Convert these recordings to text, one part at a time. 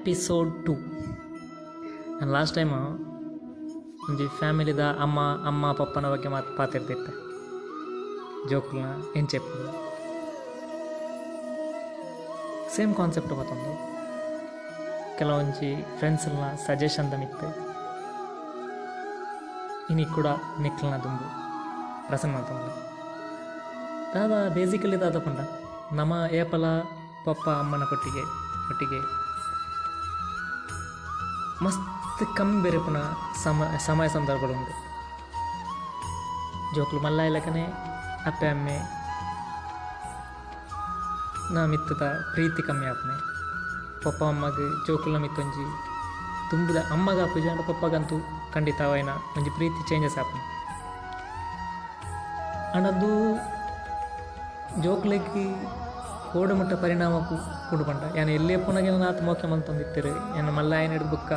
Episode two ನಾನು last time ಒಂಜಿ ಫ್ಯಾಮಿಲಿದ ಅಮ್ಮ ಅಮ್ಮ, ಪಪ್ಪನ ಬಗ್ಗೆ ಮಾತು ಪಾತಿರ್ತಿತ್ತೆ ಜೋಕ್ಲನ ಎಂಚೆಪ್ಪು ಸೇಮ್ ಕಾನ್ಸೆಪ್ಟ್ ಮತ್ತೊಂದು. ಕೆಲವೊಂಜಿ ಫ್ರೆಂಡ್ಸ್ನ ಸಜೆಷನ್ ಮಿತ್ತು. ಇನಿ ಕೂಡ ನಿಕ್ಲನ ದುಂಬು. ಪ್ರಸನ್ನ ತುಂಬ ದಾದ ಬೇಸಿಕಲಿ ದಾದ ಪಂಡ, ನಮ್ಮ ಏಪಲ ಪಪ್ಪ ಅಮ್ಮನ ಕೊಟ್ಟಿಗೆ, ಒಟ್ಟಿಗೆ ಮಸ್ತ್ ಕಮ್ಮಿ ಬೆರೆಪುನ ಸಮ, ಸಮಯ ಸಂದರ್ಭಗಳುಂಟು ಜೋಕ್ಲು ಮಲ್ಲ ಇಲ್ಲಕನೆ ಅಪ್ಪೆ ಅಮ್ಮೆ, ನಾ ಮಿತ್ತದ ಪ್ರೀತಿ ಕಮ್ಮಿ ಆಪನೆ. ಪಪ್ಪ ಅಮ್ಮಗ ಜೋಕ್ಲ ಮಿತ್ತೊಂಜಿ ತುಂಬುದ ಅಮ್ಮಗ ಅಪ್ಪುಜ ಅಂಡ ಪಪ್ಪಗಂತೂ ಖಂಡಿತ ಅವೈನ ಒಂಜಿ ಪ್ರೀತಿ ಚೇಂಜಸ್ ಆಪನೆ. ಅಣ್ಣದು ಜೋಕ್ಲೆಗ್ ಪರಿಣಾಮ ಕುಡು ಪಂಡ ಯಾನ ಎಲ್ಲೇ ಪುನಗೆ ನಾತ್ ಮೋಕೆ ಮಂತಂದಿತ್ತರು ಏನು ಮಲ್ಲ ಏನ್ ಹಿಡ್ದು ಬುಕ್ಕ?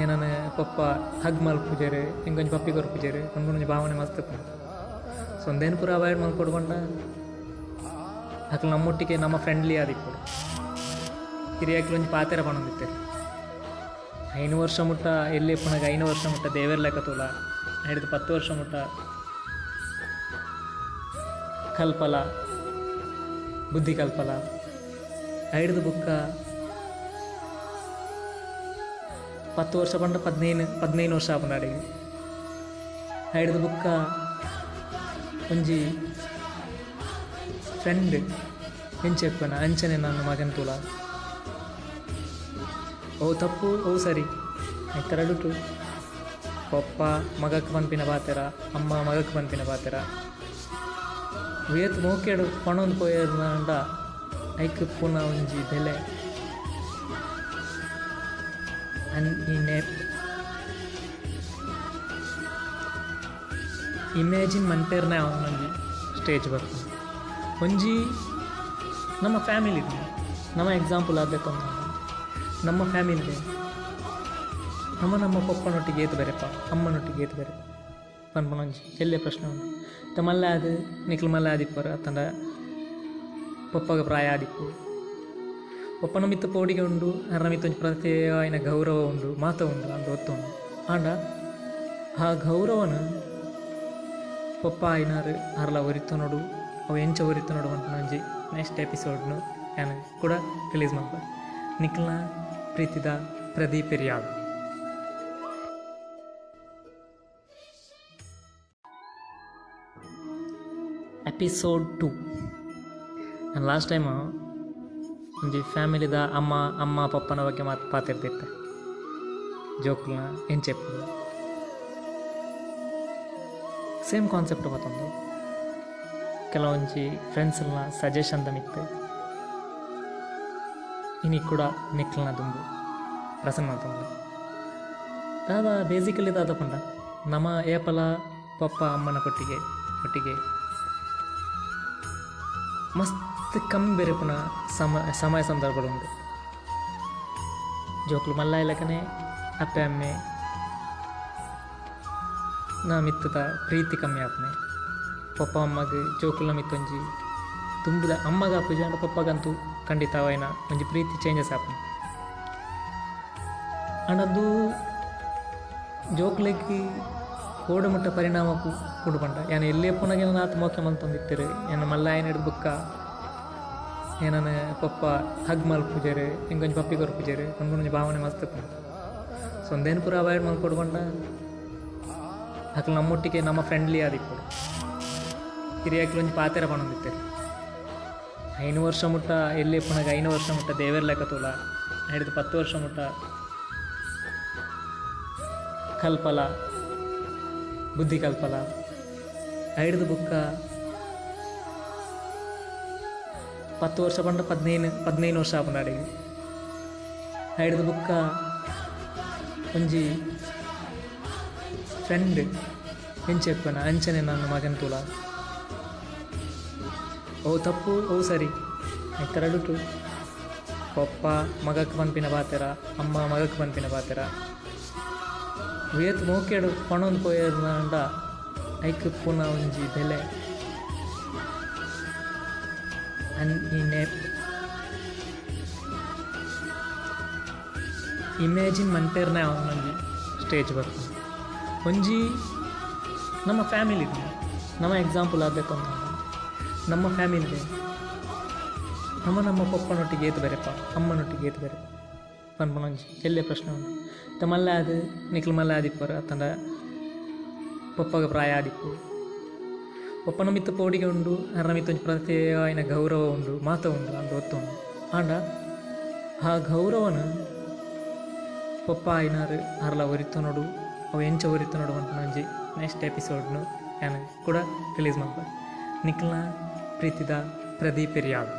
ಏನನ ಪಪ್ಪ ಹಗ್ ಮಲ್ಪುಜರು ಹಿಂಗೊಂಜಿ ಪಪ್ಪಿ ಕೊರ್ಪುಜರು ಒಂದೊಂದು ಭಾವನೆ ಮಸ್ತ್ ಸೊಂದೇನು ಪೂರ ಅವಾಯ್ಡ್ ಮಾಡಿ ಕೊಡ್ಕೊಂಡ? ಅಕ್ಲು ನಮ್ಮೊಟ್ಟಿಗೆ ನಮ್ಮ ಫ್ರೆಂಡ್ಲಿ ಆದಿಪ್ಪು ಹಿರಿಯಕ್ಕೆ ಒಂಜಿ ಪಾತೆರ ಬಂದಿತ್ತೆ ಐನು ವರ್ಷ ಮುಟ್ಟ ಎಲ್ಲಿ ಪುನಗ ಐನು ವರ್ಷ ಮುಟ್ಟ, ದೇವೇರ್ ಲೆಕ್ಕ ತೋಲ. ಹಿಡಿದು ಪತ್ತು ವರ್ಷ ಮುಟ್ಟ. ಕಲ್ಪಲ. ಬುದ್ಧಿ ಕಲ್ಪಲ ಐಡ್ದು ಬುಕ್ಕ ಪತ್ತು ವರ್ಷ ಪಂಡ ಪದ್ನೈನು ಪದ್ನೈನು ವರ್ಷ ಆಪುಂಡು ಐಡ್ದು ಬುಕ್ಕ ಒಂಜಿ ಫ್ರೆಂಡ್ ಎಂಚೆಪ್ಪನ ಅಂಚನೆ ನನ್ನ ಮಗನ್ ತುಲ ಓ ತಪ್ಪು ಓ ಸರಿ ಐತರಡುಟು ಪಪ್ಪ ಮಗಕ್ಕೆ ಪನ್ಪಿನ ಪಾತೆರ ಅಮ್ಮ ಮಗಕ್ಕೆ ಪನ್ಪಿನ ಪಾತೆರ ವೇತ್ ಮೋಕೆಡು പണം ಒಂಜಿ ಬೆಲೆ. ಅನ್ ಈ ನೆಪ್ ಇಮ್ಯಾಜಿನ್ ಮನ್ಪೇರ್ನ ಒಂಜಿ ಸ್ಟೇಜ್ ಬರ್ತಾನೆ ಒಂಜಿ ನಮ್ಮ ಫ್ಯಾಮಿಲಿ ನಮ್ಮ ಎಕ್ಸಾಂಪಲ್ ಆಗಬೇಕು ನಮ್ಮ ಫ್ಯಾಮಿಲಿ ನಮ್ಮ ನಮ್ಮ ಪಪ್ಪನೊಟ್ಟಿಗೆ ಏತು ಬೇರೆಪ್ಪ, ಅಮ್ಮನೊಟ್ಟಿಗೆ ಏತು ಬೇರೆ ಮಲ್ಲ ಅದು ನಿಕ್ಲು ಮಲ್ಲ ಆದಿಪ್ಪರ ಅತ್ತಂಡ ಪಪ್ಪಗ ಪ್ರಾಯ ಆದಿಪ್ಪು ಪಪ್ಪನ ಮಿತ್ತ ಪೋಡಿಗೆ ಉಂಡು ಅರ್ನ ಮಿತ್ತ ಒಂಜಿ ಪ್ರತ್ಯೇಕ ಗೌರವ ಉಂಡು, ಮಾತ ಉಂಡು ಅಂತ ಒತ್ತು ಉಂಡು ಆಂಡ, ಆ ಗೌರವನ ಪಪ್ಪ ಐನಾರು ಅರ್ಲ ಒರಿತು ನೋಡು, ಅವು ಎಂಚ ಒರಿತು ನೋಡು ನೆಕ್ಸ್ಟ್ ಎಪಿಸೋಡ್ನು ನಾನು ಕೂಡ ರಿಲೀಸ್ ಮಾಡ್ಪ ನಿಕ್ಲನ ಪ್ರೀತಿದ ಪ್ರದೀಪ್ ಎರಿಯಾಳ್ ಎಪಿಸೋಡ್ ಟು ನಾನು ಲಾಸ್ಟ್ ಟೈಮ್ ಒಂಜಿ ಫ್ಯಾಮಿಲಿದ ಅಮ್ಮ ಅಮ್ಮ, ಪಪ್ಪನ ಬಗ್ಗೆ ಮಾತು ಪಾತಿರ್ತಿತ್ತೆ ಏನು ಎಂಚೆಪ್ಪು ಸೇಮ್ ಕಾನ್ಸೆಪ್ಟ್ ಮತ್ತೊಂದು. ಕೆಲವೊಂಜಿ ಫ್ರೆಂಡ್ಸ್ನ ಸಜೆಷನ್ ಮಿತ್ತು. ಇನಿ ಕೂಡ ನಿಕ್ಲನ್ನ ದುಂಬು ಪ್ರಸನ್ನ ತುಂಬ. ದಾದ ಬೇಸಿಕಲಿ ದಾದ ಪಂಡ ನಮ್ಮ ಏಪಲ ಪಪ್ಪ ಅಮ್ಮನ ಕೊಟ್ಟಿಗೆ, ಒಟ್ಟಿಗೆ ಮಸ್ತ್ ಕಮ್ಮಿ ಬೆರೆಪುನ ಸಮ, ಸಮಯ ಸಂದರ್ಭಗಳುಂಟು ಜೋಕ್ಲು ಮಲ್ಲ ಇಲ್ಲಕನೆ ಅಪ್ಪೆ ಅಮ್ಮೆ, ನಾ ಮಿತ್ತದ ಪ್ರೀತಿ ಕಮ್ಮಿ ಆಪನೆ. ಪಪ್ಪ ಅಮ್ಮಗ ಜೋಕುಲ ಮಿತ್ತೊಂಜಿ ತುಂಬುದ ಅಮ್ಮಗ ಅಪ್ಪುಜ ಅಂಡ ಪಪ್ಪಗಂತೂ ಖಂಡಿತ ಅವನ ಒಂಜಿ ಪ್ರೀತಿ ಚೇಂಜಸ್ ಆಪನೆ. ಅಣ್ಣದು ಜೋಕ್ಲೆಗ್ ಓಡಮುಟ್ಟ ಪರಿಣಾಮ ಕುಡು ಪಂಡ ಯಾನ ಎಲ್ಲೇ ಪುನಗೆ ನಾತ್ ಮೋಕೆ ಮಂತಂದಿತ್ತರು ಏನ ಮಲ್ಲ ಏನ್ ಹಿಡ್ದು ಬುಕ್ಕ? ಏನನ ಪಪ್ಪ ಹಗ್ ಮಲ್ಪುಜರು ಹಿಂಗೊಂಜಿ ಪಪ್ಪಿ ಕೊರ್ಪುಜರು ಒಂದೊಂದು ಭಾವನೆ ಮಸ್ತ್ ಸೊಂದೇನು ಪೂರ ಅವಾಯ್ಡ್ ಮಾಡಿ ಕೊಡ್ಕೊಂಡ ಅಕ್ಲು ನಮ್ಮೊಟ್ಟಿಗೆ ನಮ್ಮ ಫ್ರೆಂಡ್ಲಿ ಆದಿಪ್ಪು ಒಂಜಿ ಪಾತೆರ ಬಂದಿತ್ತೆ ಐನು ವರ್ಷ ಮುಟ್ಟ, ಎಲ್ಲಿ ಪುನಗ ಐನು ವರ್ಷ ಮುಟ್ಟ ದೇವೇರ್ ಲೆಕ್ಕ ತೋಲ. ಹಿಡಿದು ಪತ್ತು ವರ್ಷ ಮುಟ್ಟ ಕಲ್ಪಲ. ಬುದ್ಧಿ ಕಲ್ಪಲ ಐಡ್ದು ಬುಕ್ಕ ಪತ್ತು ವರ್ಷ ಪಂಡ ಪದ್ನೈನು ಪದ್ನೈನು ವರ್ಷ ಆಪುಂಡು ಐಡ್ದು ಬುಕ್ಕ ಒಂಜಿ ಫ್ರೆಂಡ್ ಎಂಚೆಪ್ಪನ ಅಂಚನೆ ನನ್ನ ಮಗನ್ ತುಲ ಓ ತಪ್ಪು ಓ ಸರಿ ಐತರಡುಟು ಪಪ್ಪ ಮಗಕ್ಕೆ ಪನ್ಪಿನ ಪಾತೆರ ಅಮ್ಮ ಮಗಕ್ಕೆ ಪನ್ಪಿನ ಪಾತೆರ ವೇತ್ ಪೋಯರ್ನಂಡ ಐಕ್ ಪುನ ಒಂಜಿ ಬೆಲೆ. ಅನ್ ಈ ನೆಪ್. ಇಮ್ಯಾಜಿನ್ ಮಂತೇರ್ನೆ ಅವನೊಂಜಿ ಸ್ಟೇಜ್ ಬರ್ತಾನೆ ಒಂಜಿ ನಮ್ಮ ಫ್ಯಾಮಿಲಿ ನಮ್ಮ ಎಕ್ಸಾಂಪಲ್ ಆಗಬೇಕು ನಮ್ಮ ಫ್ಯಾಮಿಲಿ ನಮ್ಮ ನಮ್ಮ ಪಪ್ಪನೊಟ್ಟಿಗೆ ಏತು ಬೇರೆಪ್ಪ, ಅಮ್ಮನೊಟ್ಟಿಗೆ ಏತು ಬೇರೆ ಪನ್ಪನೊಂಜಿ ಎಲ್ಲೇ ಪ್ರಶ್ನೆ ఉంది ತ మళ్ళీ అది ನಿಕ್ಲು మళ్ళీ ಆದಿಪ್ಪರು, ಅತ್ತಂಡ ಪಪ್ಪಗ ಪ್ರಾಯ ಆದಿಪ್ಪು. ಒಪ್ಪನ ಮಿತ್ತ ಪೋಡಿಗೆ ಉಂಡು, ಅರ್ನ ಮಿತ್ತ ಒಂಜಿ ಪ್ರತ್ಯೇಕ ಗೌರವ ಉಂಡು, ಮಾತ ಉಂಡು, ಅಂದು ಒತ್ತುಂಡು ಆಂಡ, ಆ ಗೌರವನ ಪಪ್ಪ ಆಯ್ನಾರು ಅರ್ಲ ಒರಿತು ನೋಡು, ಅವು ಎಂಚ ಒರಿತು ನೋಡು ಅಂತ ಒಂಜಿ ನೆಕ್ಸ್ಟ್ ಎಪಿಸೋಡ್ನು ನಾನು ಕೂಡ ರಿಲೀಸ್ ಮಾಡ್ಬೋದು. ನಿಖಲ್ನ ಪ್ರೀತಿದ ಪ್ರದೀಪ್ ಎರಿಯಾಳ್